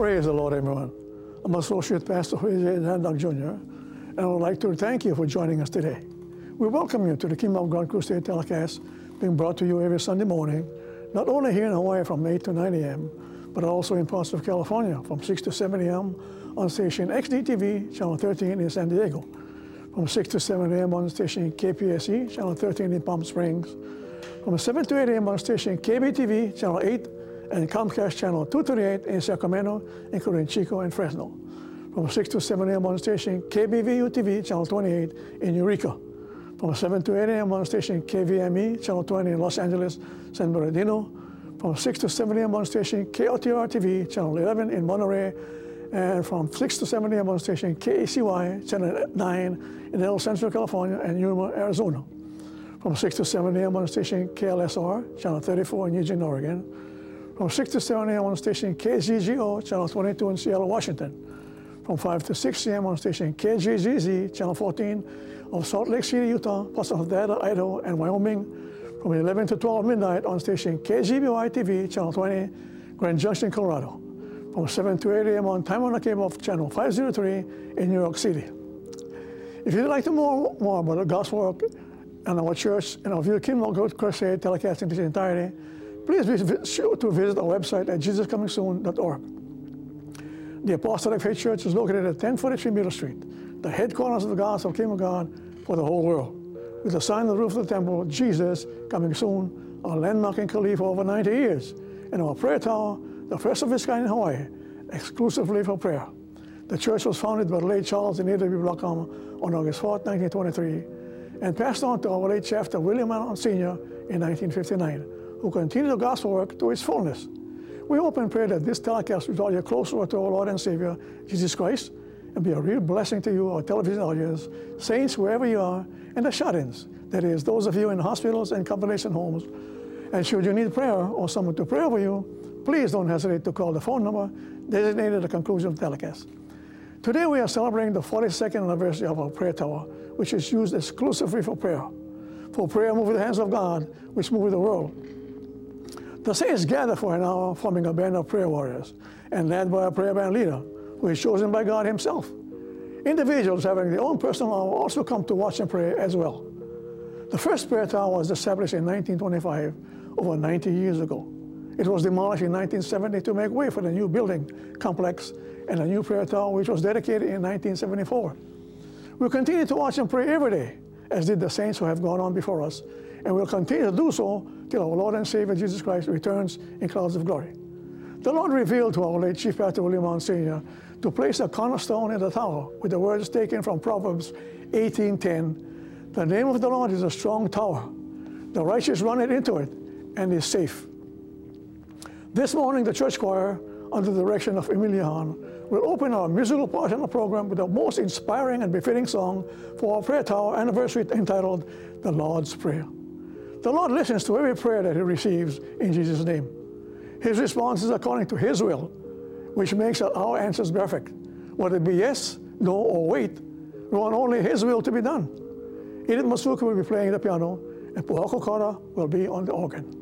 Praise the Lord, everyone. I'm Associate Pastor Jose Dandock Jr., and I would like to thank you for joining us today. We welcome you to the Kingdom of God Crusade telecast being brought to you every Sunday morning, not only here in Hawaii from 8 to 9 a.m., but also in parts of California from 6 to 7 a.m. on station XDTV, Channel 13 in San Diego, from 6 to 7 a.m. on station KPSE, Channel 13 in Palm Springs, from 7 to 8 a.m. on station KBTV, Channel 8, and Comcast Channel 238 in Sacramento, including Chico and Fresno. From 6 to 7 a.m. on station KBVU TV, Channel 28 in Eureka. From 7 to 8 a.m. on station KVME, Channel 20 in Los Angeles, San Bernardino. From 6 to 7 a.m. on station KOTR TV, Channel 11 in Monterey. And from 6 to 7 a.m. on station KECY, Channel 9 in El Centro, California, and Yuma, Arizona. From 6 to 7 a.m. on station KLSR, Channel 34 in Eugene, Oregon from 6 to 7 a.m. on station KZJO, Channel 22 in Seattle, Washington. From 5 to 6 a.m. on station KJZZ, Channel 14 of Salt Lake City, Utah, plus of Data, Idaho, and Wyoming. From 11 to 12 midnight on station KGBY TV, Channel 20, Grand Junction, Colorado. From 7 to 8 a.m. on Time Warner Cable of Channel 503 in New York City. If you'd like to know more about the gospel work and our church and our View of God Crusade telecast in entirety, please be sure to visit our website at jesuscomingsoon.org. The Apostolic Faith Church is located at 1043 Middle Street, the headquarters of the gospel Kingdom of God for the whole world. With a sign on the roof of the temple, Jesus coming soon, our landmark in Kalihi for over 90 years, and our prayer tower, the first of its kind in Hawaii, exclusively for prayer. The church was founded by late Charles and A.W. Blackham on August 4, 1923, and passed on to our late Chapter William Allen Sr. in 1959 who continue the gospel work to its fullness. We hope and pray that this telecast will draw you closer to our Lord and Savior, Jesus Christ, and be a real blessing to you, our television audience, saints wherever you are, and the shut-ins, that is, those of you in hospitals and combination homes. And should you need prayer or someone to pray over you, please don't hesitate to call the phone number designated at the conclusion of the telecast. Today we are celebrating the 42nd anniversary of our prayer tower, which is used exclusively for prayer. For prayer move with the hands of God, which move with the world. The saints gather for an hour, forming a band of prayer warriors, and led by a prayer band leader, who is chosen by God Himself. Individuals having their own personal hour also come to watch and pray as well. The first prayer tower was established in 1925, over 90 years ago. It was demolished in 1970 to make way for the new building complex and a new prayer tower, which was dedicated in 1974. We continue to watch and pray every day, as did the saints who have gone on before us, and will continue to do so till our Lord and Savior Jesus Christ returns in clouds of glory. The Lord revealed to our late Chief Pastor William Allen Sr. to place a cornerstone in the tower with the words taken from Proverbs 18.10, The name of the Lord is a strong tower. The righteous run it into it and is safe. This morning, the church choir, under the direction of Emilia Hahn, will open our musical portion of the program with the most inspiring and befitting song for our prayer tower anniversary entitled The Lord's Prayer. The Lord listens to every prayer that He receives in Jesus' name. His response is according to His will, which makes our answers perfect. Whether it be yes, no, or wait, we want only His will to be done. Edith Masuka will be playing the piano, and Pohako Kora will be on the organ.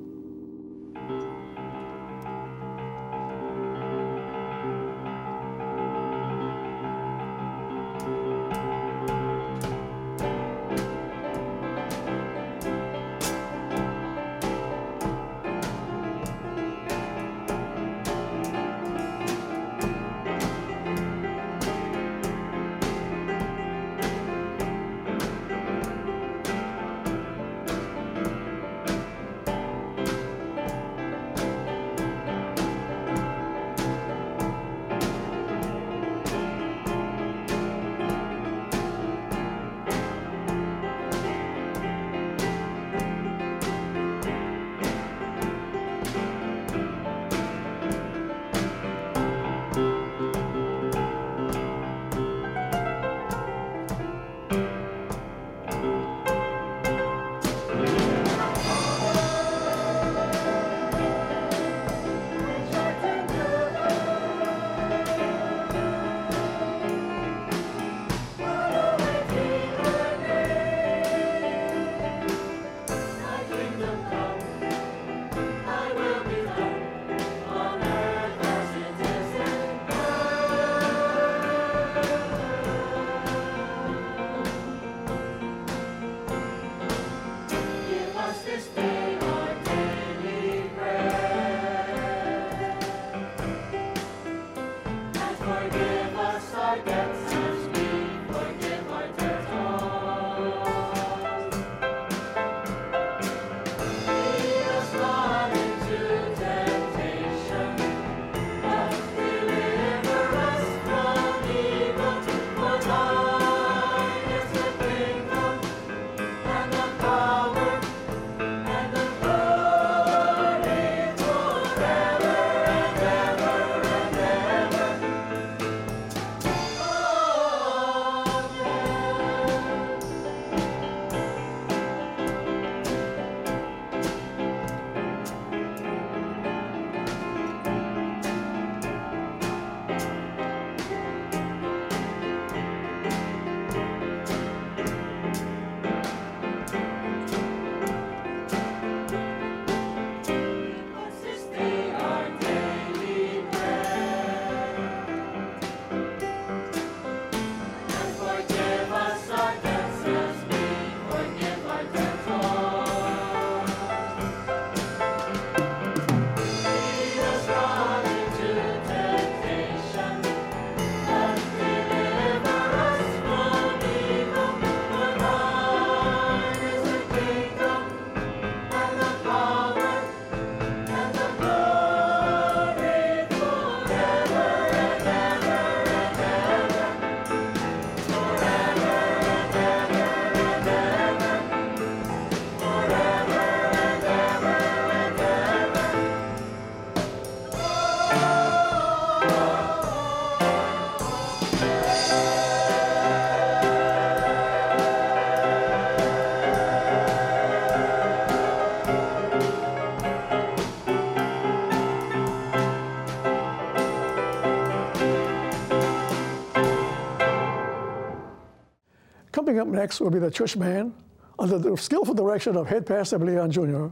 Coming up next will be the church band under the skillful direction of head pastor Leon Jr.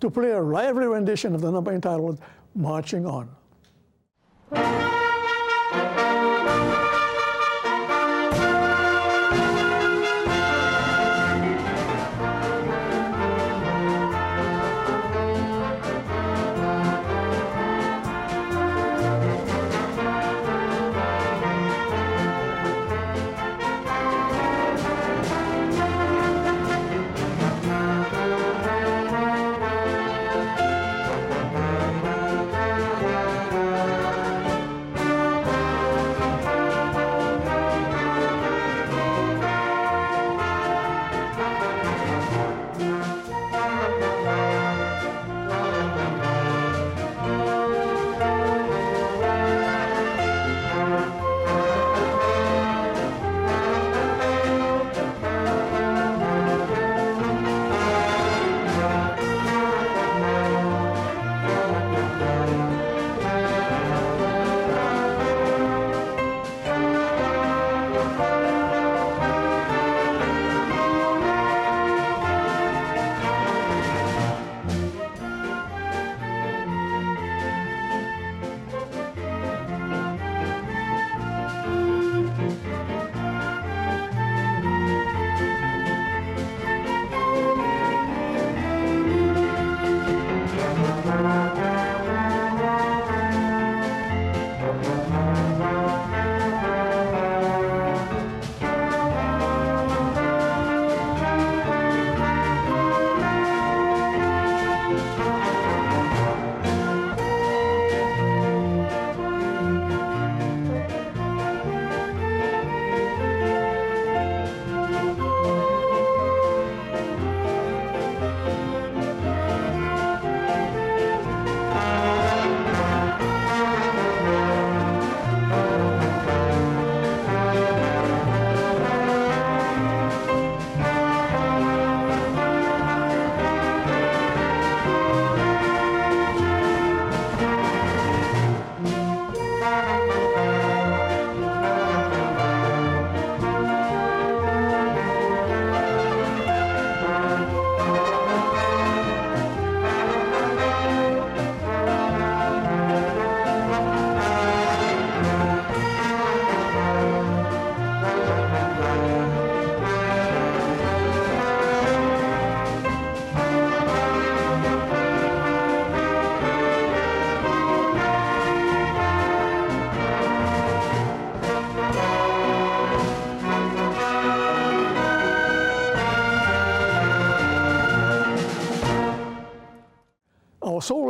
to play a lively rendition of the number entitled Marching On.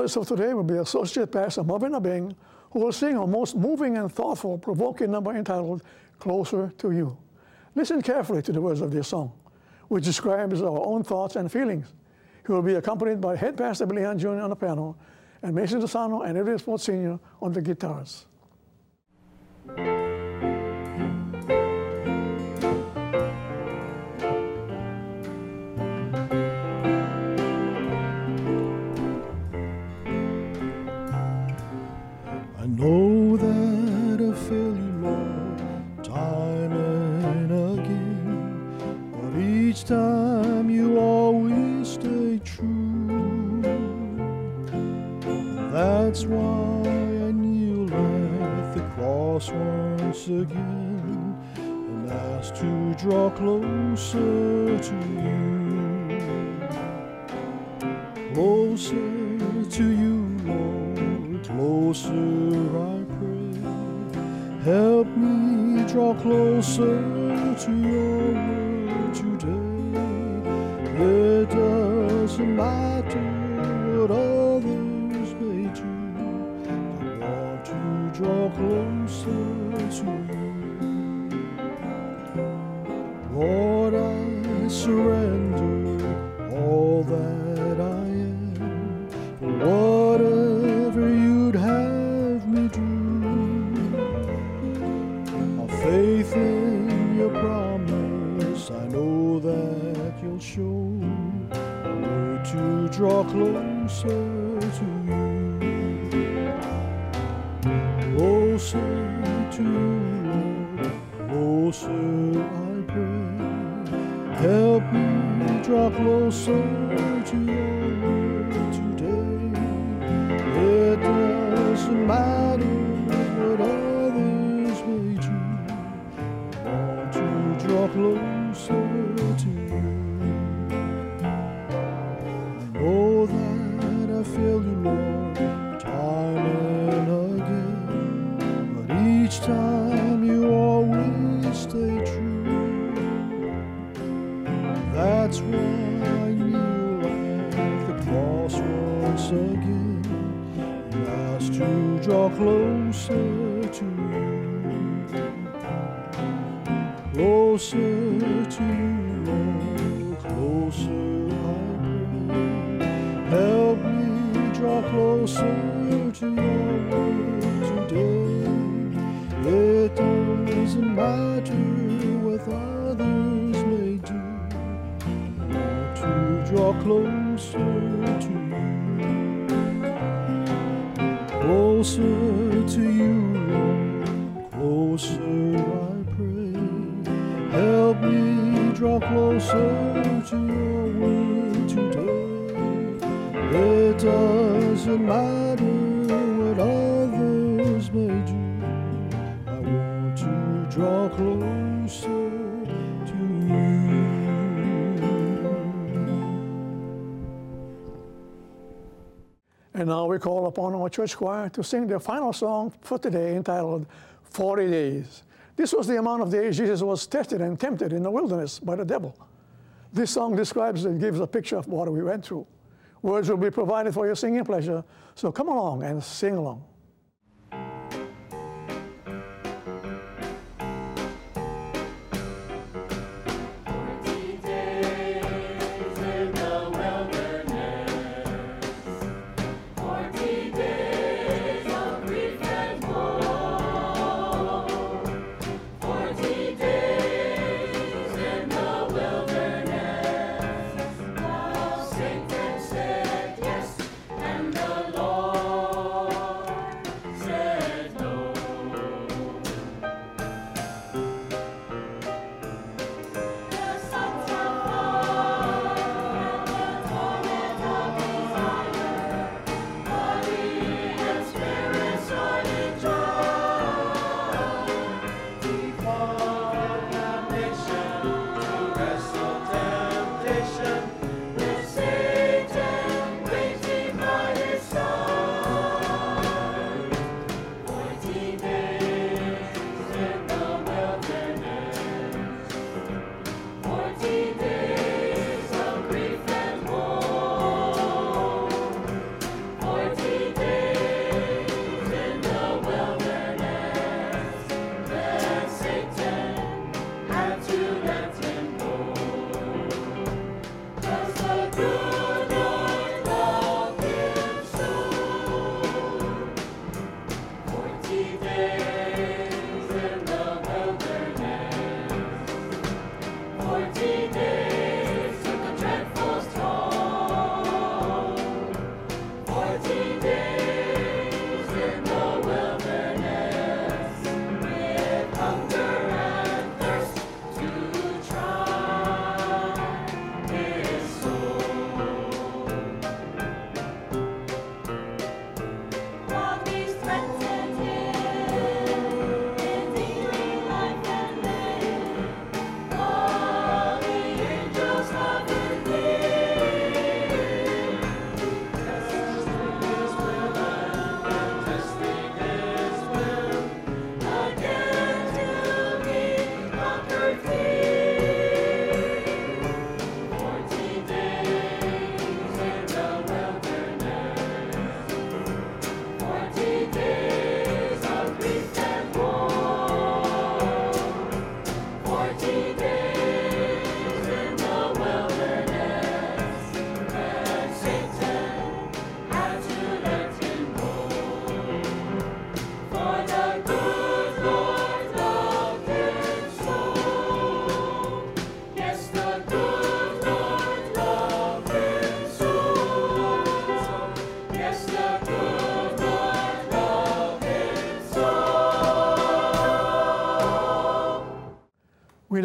Soloist of today will be Associate Pastor Marvin Abing, who will sing a most moving and thoughtful, provoking number entitled Closer to You. Listen carefully to the words of this song, which describes our own thoughts and feelings. He will be accompanied by Head Pastor Billy Ann Jr. on the piano and Mason DeSano and Edwin Sproat Sr. on the guitars. Know that I fail you, Lord, time and again, but each time you always stay true. that's why I kneel at the cross once again and ask to draw closer to you, closer to you, Lord, pray. Help me draw closer to your word today. It doesn't matter what others may do. I want to draw closer to Closer to you, closer I pray. Help me draw closer to your word today. It doesn't matter And now we call upon our church choir to sing their final song for today entitled 40 Days. This was the amount of days Jesus was tested and tempted in the wilderness by the devil. This song describes and gives a picture of what we went through. Words will be provided for your singing pleasure, so come along and sing along.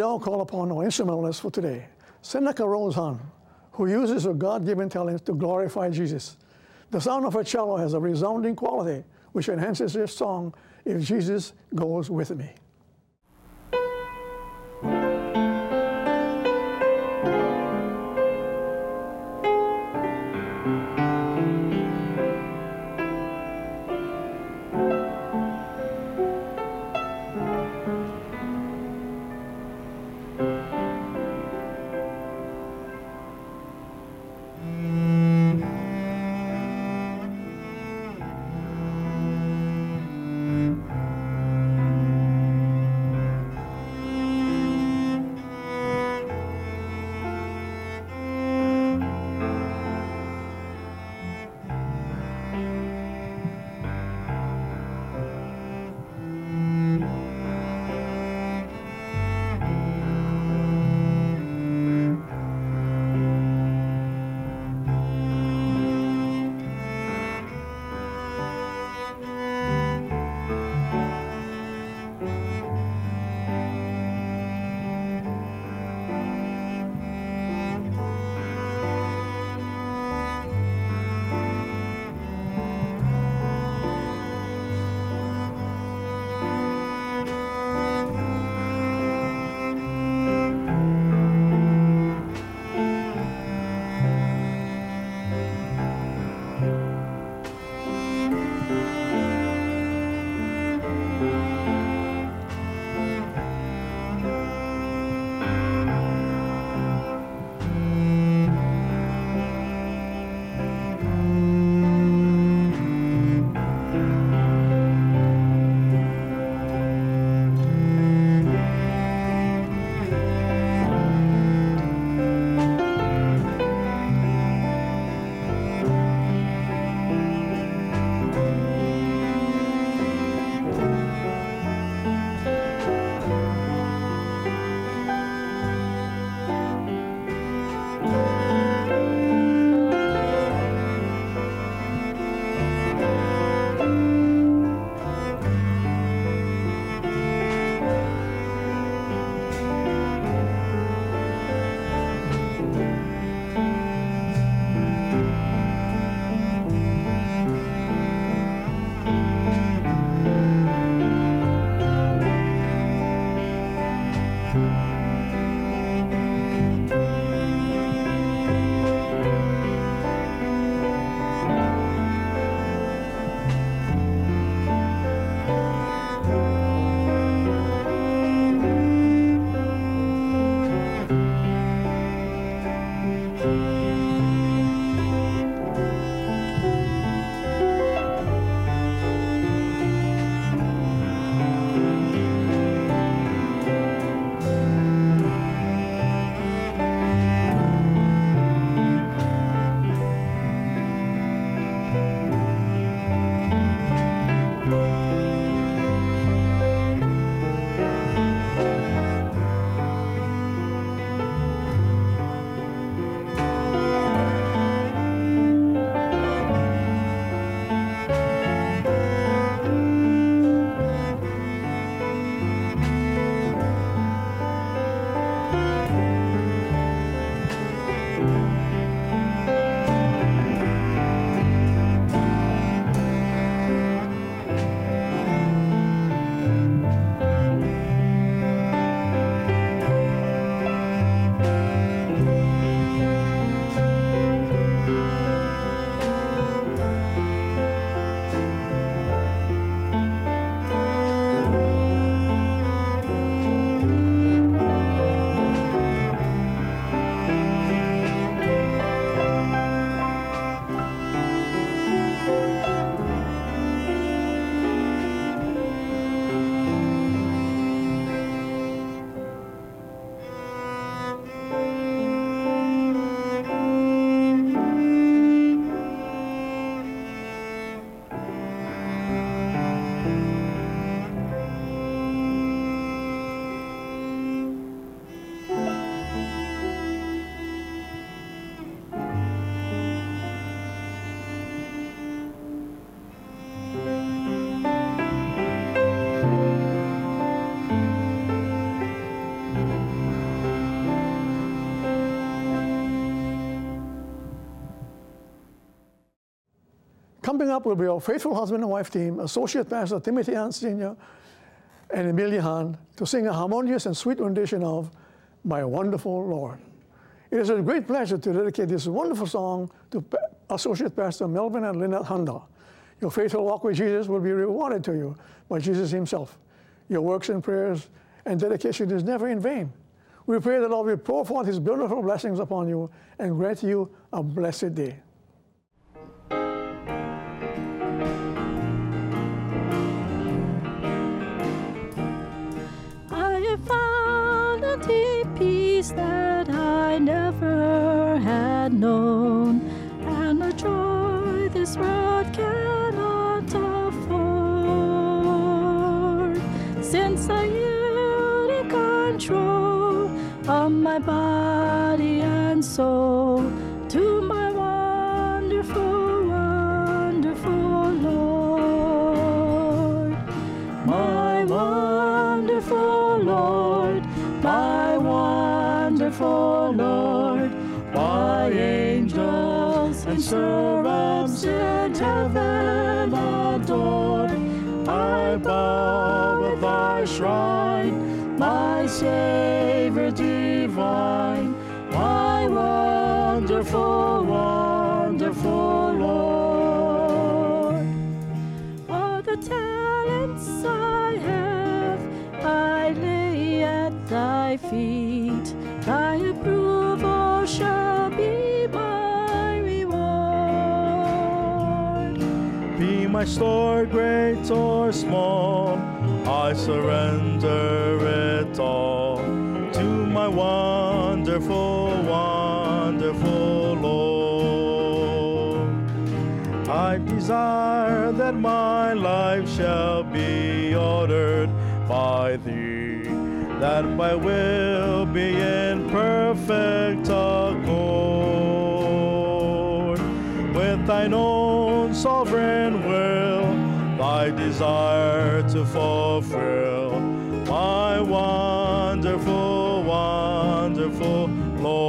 Now call upon our instrumentalists for today Seneca Rosehan, who uses her God given talents to glorify Jesus. The sound of her cello has a resounding quality which enhances her song, If Jesus Goes With Me. Coming up will be our faithful husband and wife team, Associate Pastor Timothy Hahn Sr. and Emilia Hahn, to sing a harmonious and sweet rendition of My Wonderful Lord. It is a great pleasure to dedicate this wonderful song to Pa- Associate Pastor Melvin and Lynette Honda. Your faithful walk with Jesus will be rewarded to you by Jesus Himself. Your works and prayers and dedication is never in vain. We pray that Lord will pour forth His beautiful blessings upon you and grant you a blessed day. And a joy this world cannot afford. Since I yielded control of my body and soul my store great or small, I surrender it all to my wonderful, wonderful Lord. I desire that my life shall be ordered by thee, that my will be in perfect accord with thine own sovereign will, thy desire to fulfill. My wonderful, wonderful Lord.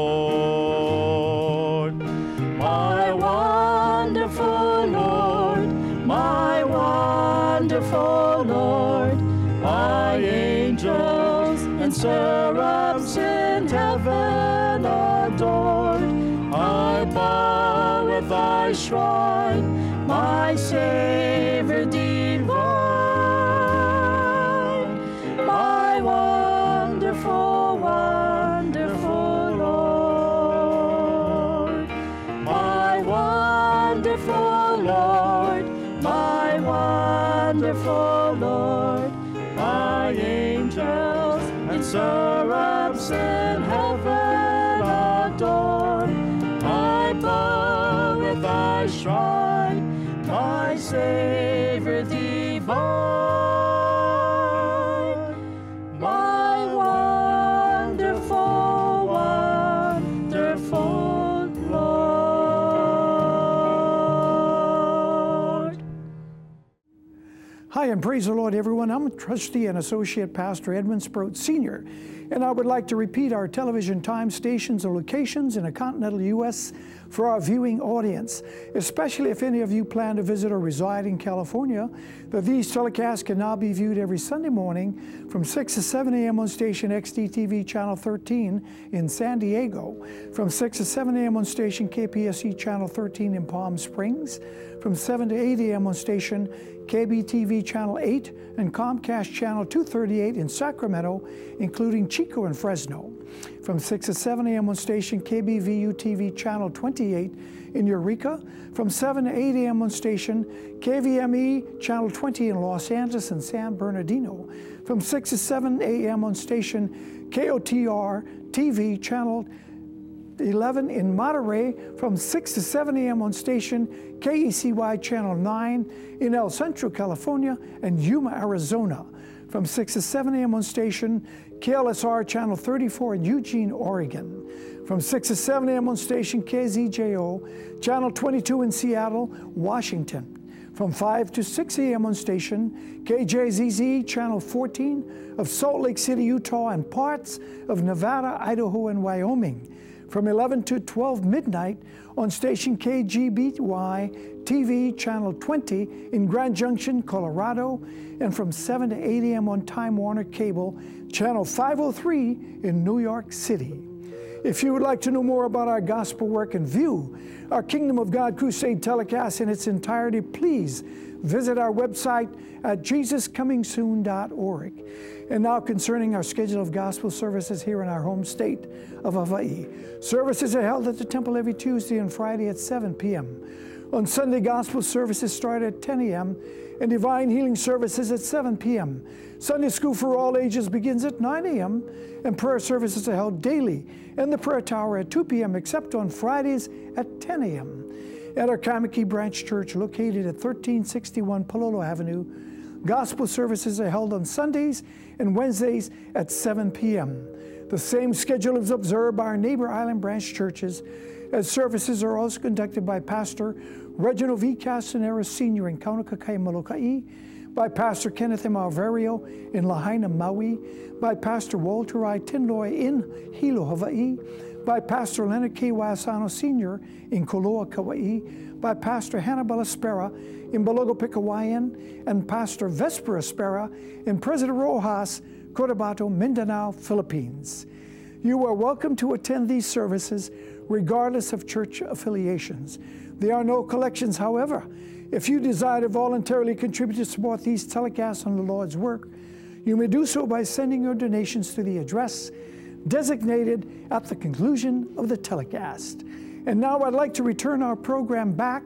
My wonderful Lord, my wonderful Lord, my angels and seraphs in heaven adored. I bow at thy shrine, my Savior divine, my wonderful, wonderful Lord. My wonderful Lord, my wonderful Lord, my angels and seraphs and praise the Lord, everyone. I'm trustee and associate pastor Edmund Sproat Sr., and I would like to repeat our television time stations and locations in the continental U.S. for our viewing audience, especially if any of you plan to visit or reside in California. That these telecasts can now be viewed every Sunday morning from 6 to 7 a.m. on station XDTV Channel 13 in San Diego, from 6 to 7 a.m. on station KPSE Channel 13 in Palm Springs, from 7 to 8 a.m. on station KBTV Channel 8 and Comcast Channel 238 in Sacramento, including Chico and Fresno. From 6 to 7 a.m. on station KBVU TV Channel 28 in Eureka. From 7 to 8 a.m. on station KVME Channel 20 in Los Angeles and San Bernardino. From 6 to 7 a.m. on station KOTR TV Channel 11 in Monterey from 6 to 7 a.m. on station KECY Channel 9 in El Centro, California and Yuma, Arizona. From 6 to 7 a.m. on station KLSR Channel 34 in Eugene, Oregon. From 6 to 7 a.m. on station KZJO Channel 22 in Seattle, Washington. From 5 to 6 a.m. on station KJZZ Channel 14 of Salt Lake City, Utah, and parts of Nevada, Idaho, and Wyoming from 11 to 12 midnight on station KGBY TV channel 20 in Grand Junction, Colorado, and from 7 to 8 a.m. on Time Warner Cable channel 503 in New York City. If you would like to know more about our gospel work and view our Kingdom of God Crusade telecast in its entirety, please visit our website at jesuscomingsoon.org. And now, concerning our schedule of gospel services here in our home state of Hawaii, services are held at the temple every Tuesday and Friday at 7 p.m. On Sunday, gospel services start at 10 a.m. and divine healing services at 7 p.m. Sunday school for all ages begins at 9 a.m. and prayer services are held daily in the prayer tower at 2 p.m. except on Fridays at 10 a.m. At our Kaimuki Branch Church located at 1361 Palolo Avenue, gospel services are held on Sundays and Wednesdays at 7 p.m. The same schedule is observed by our neighbor island branch churches, as services are also conducted by Pastor Reginald V. Castanera Sr. in Kaunakakai, Molokai, by Pastor Kenneth M. Alvario in Lahaina, Maui, by Pastor Walter I. Tinloy in Hilo, Hawaii, by Pastor Leonard K. Wasano Sr. in Koloa, Kauai, by Pastor Hannibal Espera in Balogo, Hawaiian, and Pastor Vesper Espera in President Roxas, Cotabato, Mindanao, Philippines. You are welcome to attend these services regardless of church affiliations. There are no collections, however. If you desire to voluntarily contribute to support these telecasts on the Lord's work, you may do so by sending your donations to the address designated at the conclusion of the telecast. And now I'd like to return our program back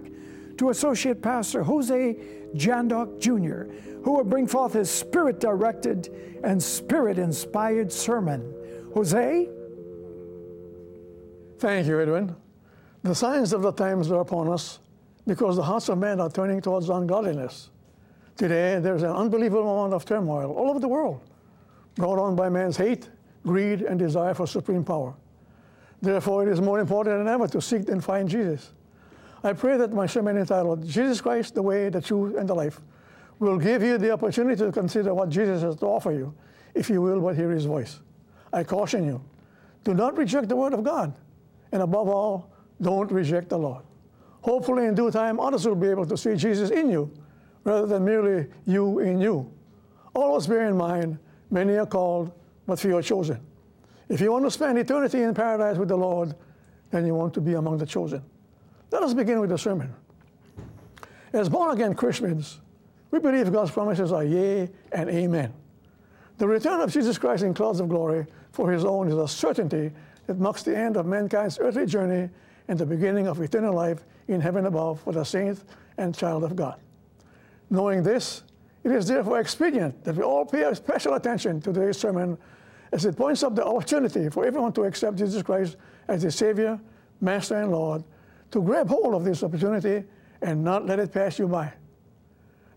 to Associate Pastor Jose Jandok Jr., who will bring forth his spirit directed and spirit inspired sermon. Jose? Thank you, Edwin. The signs of the times are upon us because the hearts of men are turning towards ungodliness. Today, there's an unbelievable amount of turmoil all over the world, brought on by man's hate, greed, and desire for supreme power. Therefore, it is more important than ever to seek and find Jesus. I pray that my sermon entitled, Jesus Christ, the Way, the Truth, and the Life, will give you the opportunity to consider what Jesus has to offer you, if you will but hear his voice. I caution you, do not reject the word of God, and above all, don't reject the Lord. Hopefully, in due time, others will be able to see Jesus in you rather than merely you in you. Always bear in mind, many are called, but few are chosen. If you want to spend eternity in paradise with the Lord, then you want to be among the chosen. Let us begin with the sermon. As born again Christians, we believe God's promises are yea and amen. The return of Jesus Christ in clouds of glory for his own is a certainty that marks the end of mankind's earthly journey and the beginning of eternal life in heaven above for the saint and child of God. Knowing this, it is therefore expedient that we all pay special attention to today's sermon as it points up the opportunity for everyone to accept Jesus Christ as his Savior, Master, and Lord, to grab hold of this opportunity and not let it pass you by.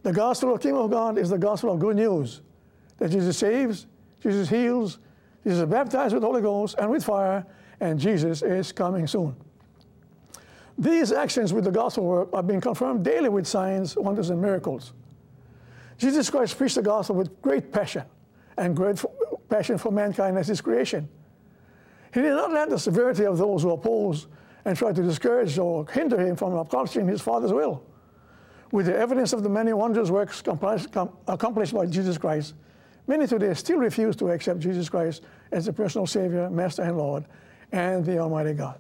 The gospel of the kingdom of God is the gospel of good news that Jesus saves, Jesus heals, Jesus is baptized with the Holy Ghost and with fire, and Jesus is coming soon. These actions with the gospel work are being confirmed daily with signs, wonders, and miracles. Jesus Christ preached the gospel with great passion and great passion for mankind as his creation. He did not let the severity of those who oppose and try to discourage or hinder him from accomplishing his Father's will. With the evidence of the many wondrous works accomplished by Jesus Christ, many today still refuse to accept Jesus Christ as the personal Savior, Master, and Lord, and the Almighty God.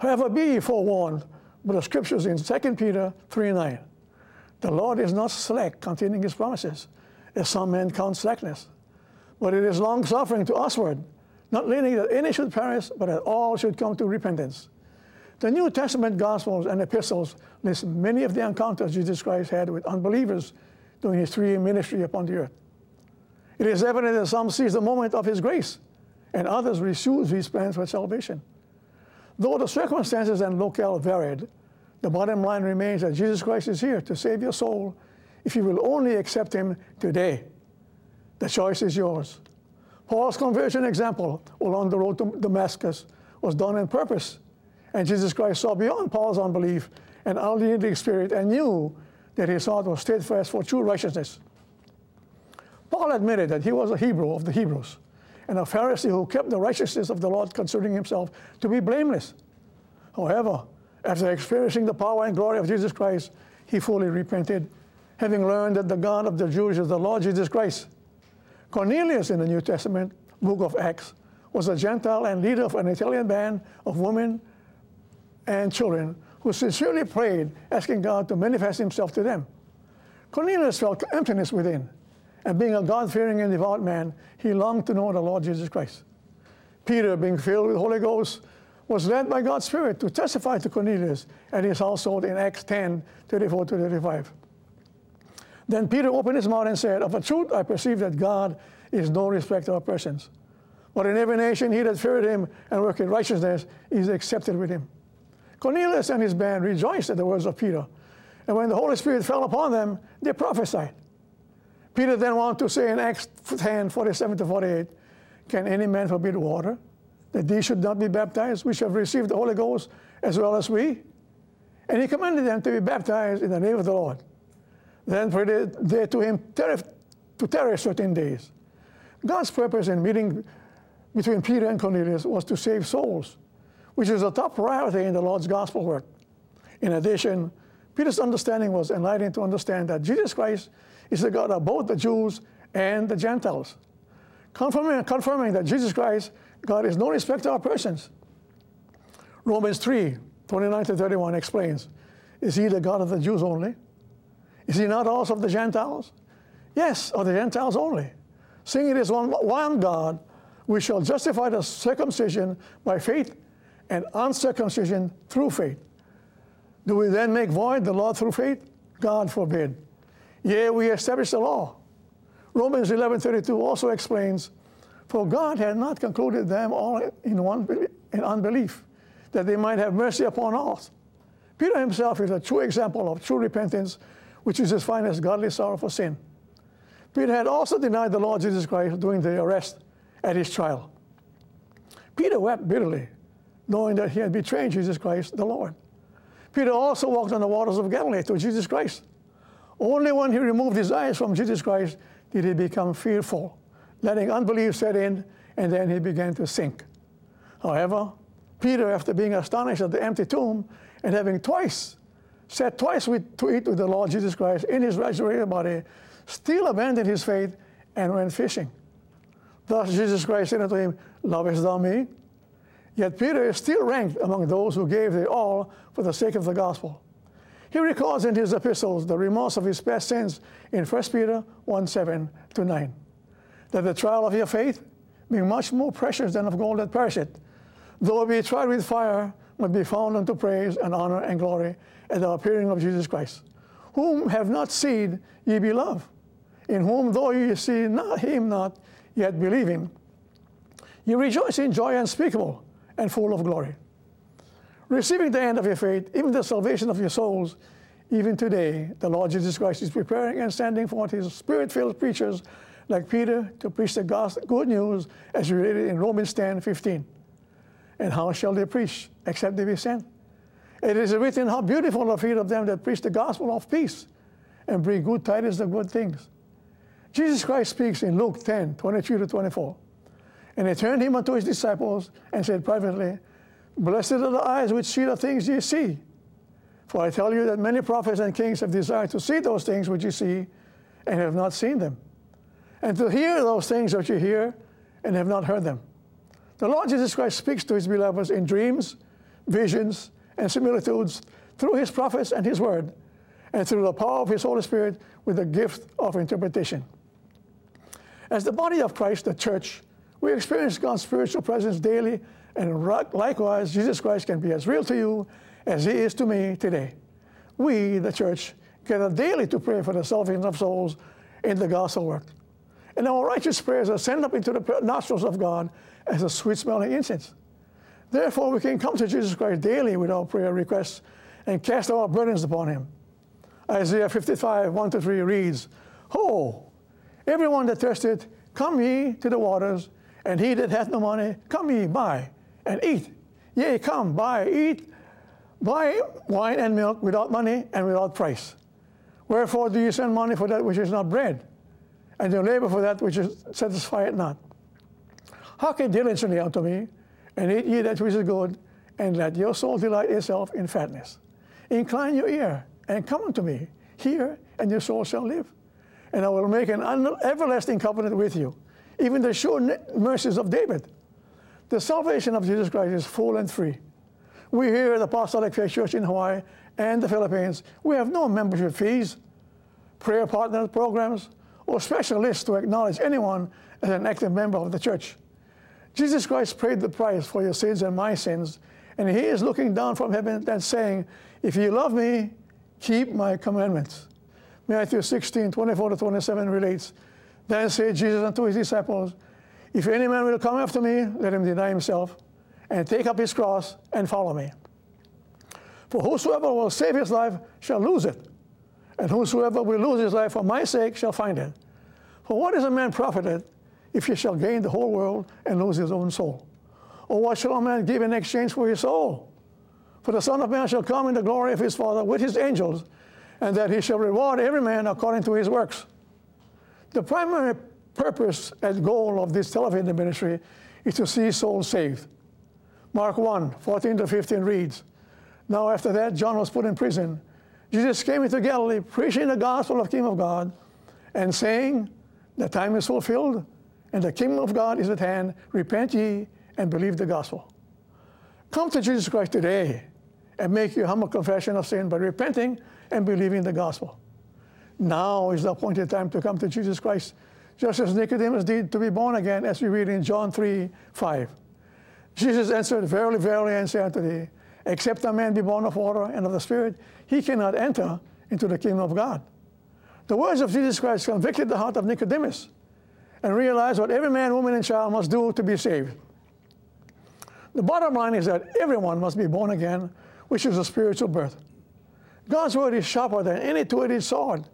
However, be forewarned by the scriptures in 2 Peter 3 9. The Lord is not slack containing his promises, as some men count slackness, but it is long suffering to usward, not leading that any should perish, but that all should come to repentance. The New Testament Gospels and epistles list many of the encounters Jesus Christ had with unbelievers during his three year ministry upon the earth. It is evident that some seize the moment of his grace, and others refuse his plans for salvation. Though the circumstances and locale varied, the bottom line remains that Jesus Christ is here to save your soul if you will only accept him today. The choice is yours. Paul's conversion example along the road to Damascus was done on purpose. And Jesus Christ saw beyond Paul's unbelief and unleading spirit and knew that his heart was steadfast for true righteousness. Paul admitted that he was a Hebrew of the Hebrews and a Pharisee who kept the righteousness of the Lord concerning himself to be blameless. However, after experiencing the power and glory of Jesus Christ, he fully repented, having learned that the God of the Jews is the Lord Jesus Christ. Cornelius in the New Testament book of Acts was a Gentile and leader of an Italian band of women and children who sincerely prayed, asking God to manifest himself to them. Cornelius felt emptiness within, and being a God fearing and devout man, he longed to know the Lord Jesus Christ. Peter, being filled with the Holy Ghost, was led by God's Spirit to testify to Cornelius and his household in Acts 10 34 to 35. Then Peter opened his mouth and said, Of a truth, I perceive that God is no respecter of persons. But in every nation, he that feared him and worked in righteousness is accepted with him. Cornelius and his band rejoiced at the words of Peter. And when the Holy Spirit fell upon them, they prophesied. Peter then went on to say in Acts 10 47 to 48, Can any man forbid water? That these should not be baptized, which have received the Holy Ghost as well as we? And he commanded them to be baptized in the name of the Lord. Then prayed they to him to tarry certain days. God's purpose in meeting between Peter and Cornelius was to save souls, which is a top priority in the Lord's gospel work. In addition, Peter's understanding was enlightened to understand that Jesus Christ is the God of both the Jews and the Gentiles, confirming, confirming that Jesus Christ, God, is no respecter of persons. Romans 3 29 to 31 explains Is he the God of the Jews only? Is he not also of the Gentiles? Yes, of the Gentiles only. Seeing it is one, one God, we shall justify the circumcision by faith and uncircumcision through faith. Do we then make void the law through faith? God forbid. Yea, we establish the law. Romans 11:32 also explains, "For God had not concluded them all in one in unbelief, that they might have mercy upon us. Peter himself is a true example of true repentance, which is defined as godly sorrow for sin. Peter had also denied the Lord Jesus Christ during the arrest at his trial. Peter wept bitterly, knowing that he had betrayed Jesus Christ, the Lord. Peter also walked on the waters of Galilee to Jesus Christ. Only when he removed his eyes from Jesus Christ did he become fearful, letting unbelief set in, and then he began to sink. However, Peter, after being astonished at the empty tomb and having twice sat twice to eat with the Lord Jesus Christ in his resurrected body, still abandoned his faith and went fishing. Thus Jesus Christ said unto him, Lovest thou me? Yet Peter is still ranked among those who gave their all for the sake of the gospel. He records in his epistles the remorse of his past sins in 1 Peter 1 7 to 9. That the trial of your faith, being much more precious than of gold that perisheth, though it be tried with fire, might be found unto praise and honor and glory at the appearing of Jesus Christ, whom have not seen ye beloved, in whom though ye see not him not, yet believing, ye rejoice in joy unspeakable and full of glory. Receiving the end of your faith, even the salvation of your souls, even today, the Lord Jesus Christ is preparing and sending forth his spirit filled preachers like Peter to preach the good news as related in Romans 10 15. And how shall they preach except they be sent? It is written, How beautiful are the feet of them that preach the gospel of peace and bring good tidings of good things. Jesus Christ speaks in Luke 10 23 to 24. And he turned him unto his disciples and said privately, Blessed are the eyes which see the things ye see. For I tell you that many prophets and kings have desired to see those things which you see and have not seen them, and to hear those things which you hear and have not heard them. The Lord Jesus Christ speaks to his beloveds in dreams, visions, and similitudes through his prophets and his word, and through the power of his Holy Spirit with the gift of interpretation. As the body of Christ, the church, we experience God's spiritual presence daily, and likewise, Jesus Christ can be as real to you as He is to me today. We, the church, gather daily to pray for the salvation of souls in the gospel work. And our righteous prayers are sent up into the nostrils of God as a sweet smelling incense. Therefore, we can come to Jesus Christ daily with our prayer requests and cast our burdens upon Him. Isaiah 55, 1 to 3 reads, Ho, everyone that thirsteth, come ye to the waters, and he that hath no money, come ye, buy, and eat. Yea, come, buy, eat, buy wine and milk without money and without price. Wherefore do you send money for that which is not bread, and you labor for that which is satisfieth not? Hearken diligently unto me, and eat ye that which is good, and let your soul delight itself in fatness. Incline your ear, and come unto me. Hear, and your soul shall live. And I will make an everlasting covenant with you, even the sure mercies of David. The salvation of Jesus Christ is full and free. We here at the Apostolic Faith Church in Hawaii and the Philippines, we have no membership fees, prayer partner programs, or special lists to acknowledge anyone as an active member of the church. Jesus Christ paid the price for your sins and my sins, and He is looking down from heaven and saying, If you love me, keep my commandments. Matthew 16, 24 to 27 relates, Then said Jesus unto his disciples, If any man will come after me, let him deny himself, and take up his cross, and follow me. For whosoever will save his life shall lose it, and whosoever will lose his life for my sake shall find it. For what is a man profited if he shall gain the whole world and lose his own soul? Or what shall a man give in exchange for his soul? For the Son of Man shall come in the glory of his Father with his angels, and that he shall reward every man according to his works. The primary purpose and goal of this television ministry is to see souls saved. Mark 1 14 to 15 reads Now, after that, John was put in prison. Jesus came into Galilee, preaching the gospel of the kingdom of God, and saying, The time is fulfilled, and the kingdom of God is at hand. Repent ye and believe the gospel. Come to Jesus Christ today and make your humble confession of sin by repenting and believing the gospel. Now is the appointed time to come to Jesus Christ, just as Nicodemus did to be born again, as we read in John 3 5. Jesus answered, Verily, verily, I say unto thee, except a man be born of water and of the Spirit, he cannot enter into the kingdom of God. The words of Jesus Christ convicted the heart of Nicodemus and realize what every man, woman, and child must do to be saved. The bottom line is that everyone must be born again, which is a spiritual birth. God's word is sharper than any two-edged sword,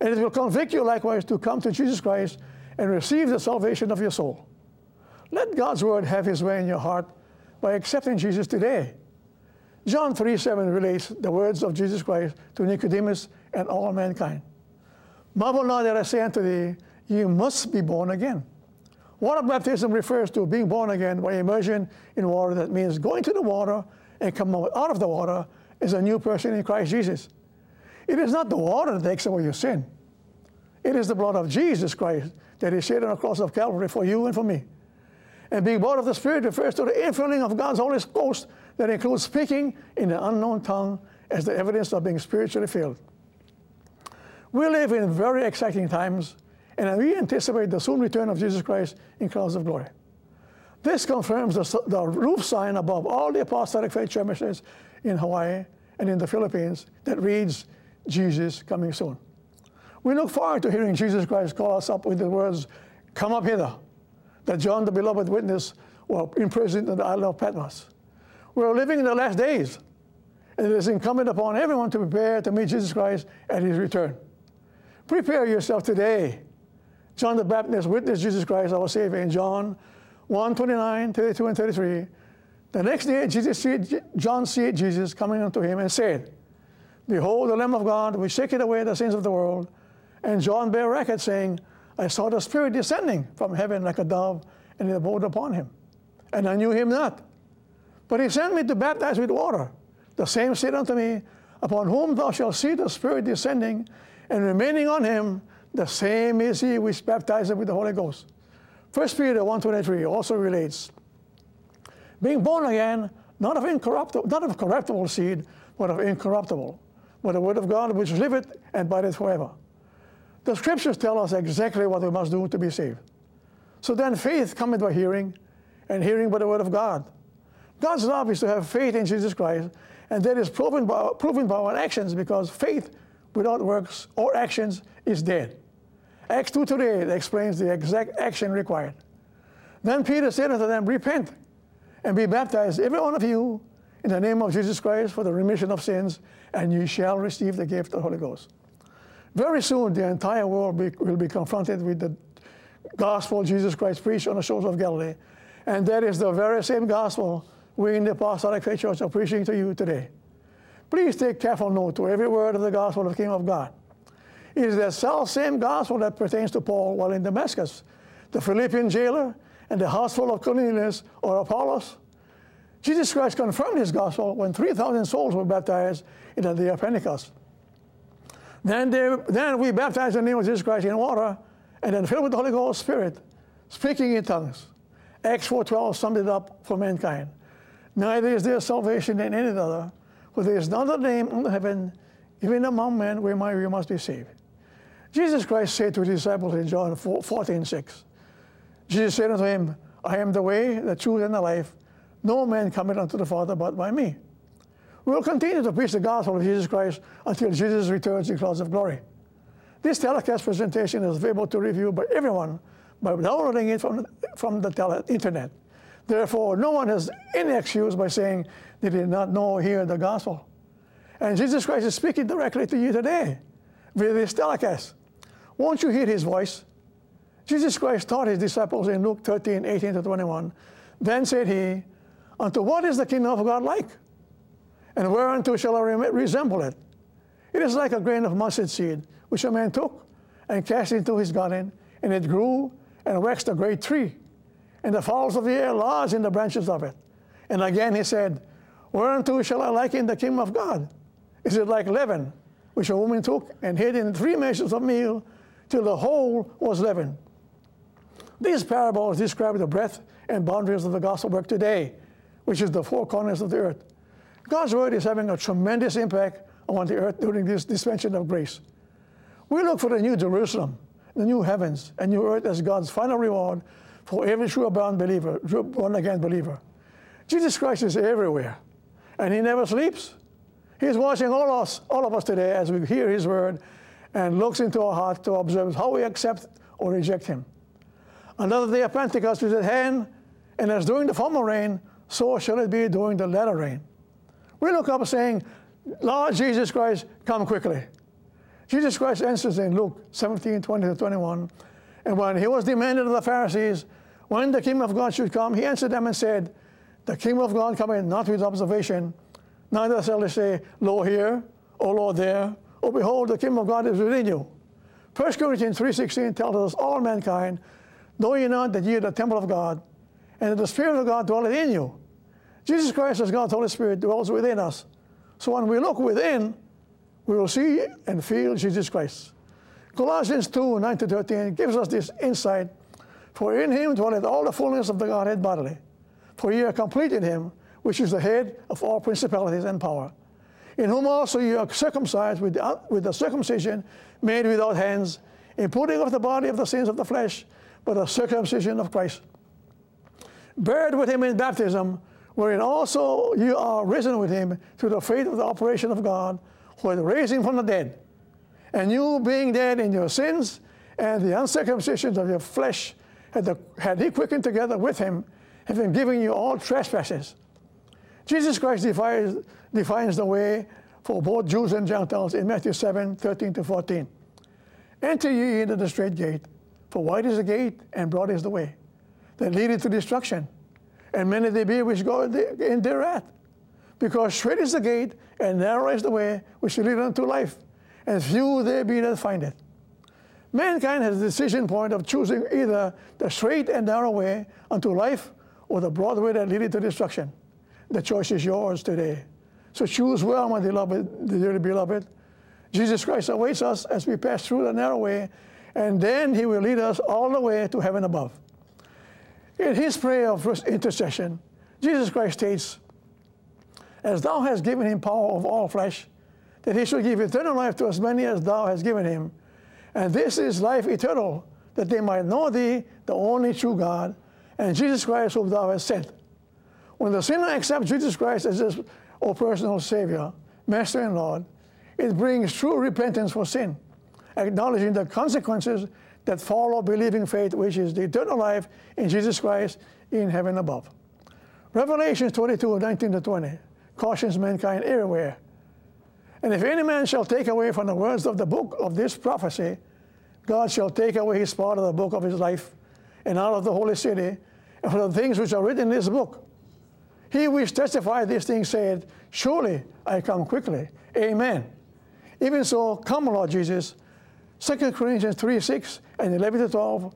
and it will convict you likewise to come to Jesus Christ and receive the salvation of your soul. Let God's word have his way in your heart by accepting Jesus today. John 3 7 relates the words of Jesus Christ to Nicodemus and all mankind. Marvel not that I say unto thee, you must be born again. Water baptism refers to being born again by immersion in water. That means going to the water and come out of the water as a new person in Christ Jesus. It is not the water that takes away your sin. It is the blood of Jesus Christ that is shed on the cross of Calvary for you and for me. And being born of the Spirit refers to the infilling of God's Holy Ghost that includes speaking in an unknown tongue as the evidence of being spiritually filled. We live in very exciting times and we anticipate the soon return of Jesus Christ in clouds of glory. This confirms the, the roof sign above all the apostolic faith churches in Hawaii and in the Philippines that reads, Jesus coming soon. We look forward to hearing Jesus Christ call us up with the words, Come up hither, that John the beloved witness was imprisoned in the island of Patmos. We're living in the last days, and it is incumbent upon everyone to prepare to meet Jesus Christ at his return. Prepare yourself today John the Baptist witnessed Jesus Christ, our Savior, in John 1 29, 32, and 33. The next day, Jesus see, John saw Jesus coming unto him and said, Behold, the Lamb of God, which taketh away the sins of the world. And John bare record, saying, I saw the Spirit descending from heaven like a dove, and it abode upon him. And I knew him not. But he sent me to baptize with water. The same said unto me, Upon whom thou shalt see the Spirit descending and remaining on him, the same is he which baptizes with the Holy Ghost. 1 Peter 1.23 also relates, being born again, not of incorruptible, not of corruptible seed, but of incorruptible, by the word of God which liveth and abideth forever. The scriptures tell us exactly what we must do to be saved. So then faith cometh by hearing, and hearing by the word of God. God's love is to have faith in Jesus Christ, and that is proven by, proven by our actions because faith without works or actions is dead. Acts 2 to 8 explains the exact action required. Then Peter said unto them, Repent and be baptized, every one of you, in the name of Jesus Christ for the remission of sins, and you shall receive the gift of the Holy Ghost. Very soon, the entire world be, will be confronted with the gospel Jesus Christ preached on the shores of Galilee. And that is the very same gospel we in the Apostolic Faith Church are preaching to you today. Please take careful note to every word of the gospel of the kingdom of God. Is the self same gospel that pertains to Paul while in Damascus, the Philippian jailer, and the household of Cornelius or Apollos? Jesus Christ confirmed his gospel when 3,000 souls were baptized in the day of Pentecost. Then, they, then we baptized the name of Jesus Christ in water, and then filled with the Holy Ghost Spirit, speaking in tongues. Acts 4.12 summed it up for mankind. Neither is there salvation in any other, for there is none other name under heaven, even among men, whereby we must be saved. Jesus Christ said to his disciples in John 14, 6, Jesus said unto him, I am the way, the truth, and the life. No man cometh unto the Father but by me. We will continue to preach the gospel of Jesus Christ until Jesus returns in clouds of glory. This telecast presentation is available to review by everyone by downloading it from, from the tele- internet. Therefore, no one has any excuse by saying they did not know hear the gospel. And Jesus Christ is speaking directly to you today with this telecast. Won't you hear his voice? Jesus Christ taught his disciples in Luke 13, 18 to 21. Then said he, Unto what is the kingdom of God like? And whereunto shall I resemble it? It is like a grain of mustard seed, which a man took and cast into his garden, and it grew and waxed a great tree. And the fowls of the air lodged in the branches of it. And again he said, Whereunto shall I liken the kingdom of God? Is it like leaven, which a woman took and hid in three measures of meal till the whole was leavened? These parables describe the breadth and boundaries of the gospel work today, which is the four corners of the earth. God's word is having a tremendous impact on the earth during this dispensation of grace. We look for the new Jerusalem, the new heavens, and new earth as God's final reward for every true born believer, born again believer. Jesus Christ is everywhere, and He never sleeps. He's watching all us, all of us today as we hear His word and looks into our heart to observe how we accept or reject Him. Another day of Pentecost is at hand, and as during the former rain, so shall it be during the latter rain. We look up saying, Lord Jesus Christ, come quickly. Jesus Christ answers in Luke 17, 20 to 21. And when he was demanded of the Pharisees when the kingdom of God should come, he answered them and said, The kingdom of God cometh not with observation, neither shall they say, Lo here, or Lo there, or behold, the kingdom of God is within you. 1 Corinthians 3.16 tells us, All mankind, know ye not that ye are the temple of God, and that the Spirit of God dwelleth in you. Jesus Christ as God's Holy Spirit dwells within us. So when we look within, we will see and feel Jesus Christ. Colossians 2 9 to 13 gives us this insight. For in him dwelleth all the fullness of the Godhead bodily. For ye are complete in him, which is the head of all principalities and power. In whom also you are circumcised with the, with the circumcision made without hands, in putting off the body of the sins of the flesh, but the circumcision of Christ. Buried with him in baptism, wherein also you are risen with him through the faith of the operation of God, who is raising from the dead. And you, being dead in your sins and the uncircumcision of your flesh, had, the, had he quickened together with him, having given you all trespasses. Jesus Christ defines, defines the way for both Jews and Gentiles in Matthew 7 13 to 14. Enter ye into the straight gate, for wide is the gate and broad is the way that leadeth to destruction and many there be which go in thereat. Because straight is the gate, and narrow is the way which leadeth unto life, and few there be that find it. Mankind has a decision point of choosing either the straight and narrow way unto life or the broad way that leadeth to destruction. The choice is yours today. So choose well, my beloved, dearly beloved. Jesus Christ awaits us as we pass through the narrow way, and then he will lead us all the way to heaven above. In his prayer of intercession, Jesus Christ states, As thou hast given him power of all flesh, that he should give eternal life to as many as thou hast given him. And this is life eternal, that they might know thee, the only true God, and Jesus Christ whom thou hast sent. When the sinner accepts Jesus Christ as his or personal Savior, Master and Lord, it brings true repentance for sin, acknowledging the consequences that follow believing faith, which is the eternal life in Jesus Christ in heaven above. Revelation 22, 19 to 20 cautions mankind everywhere. And if any man shall take away from the words of the book of this prophecy, God shall take away his part of the book of his life and out of the holy city, and from the things which are written in this book. He which testified these things said, Surely I come quickly. Amen. Even so, come, Lord Jesus. 2 Corinthians 3 6 and 11 to 12,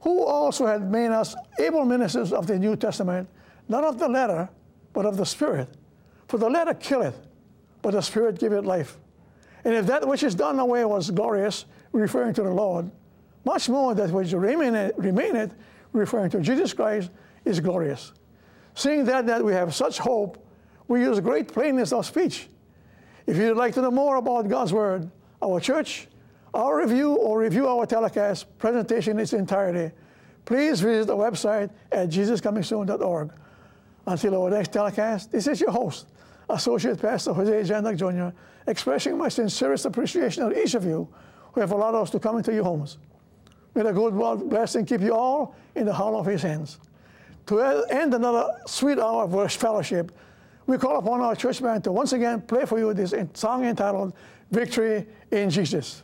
who also had made us able ministers of the New Testament, not of the letter, but of the Spirit. For the letter killeth, but the Spirit giveth life. And if that which is done away was glorious, referring to the Lord, much more that which remaineth, remaineth referring to Jesus Christ, is glorious. Seeing that, that we have such hope, we use great plainness of speech. If you'd like to know more about God's Word, our church, our review or review our telecast presentation in its entirety, please visit the website at jesuscomingsoon.org. Until our next telecast, this is your host, Associate Pastor Jose Jandak Jr., expressing my sincerest appreciation of each of you who have allowed us to come into your homes. May the good God bless and keep you all in the hollow of his hands. To end another sweet hour of fellowship, we call upon our church band to once again play for you this song entitled Victory in Jesus.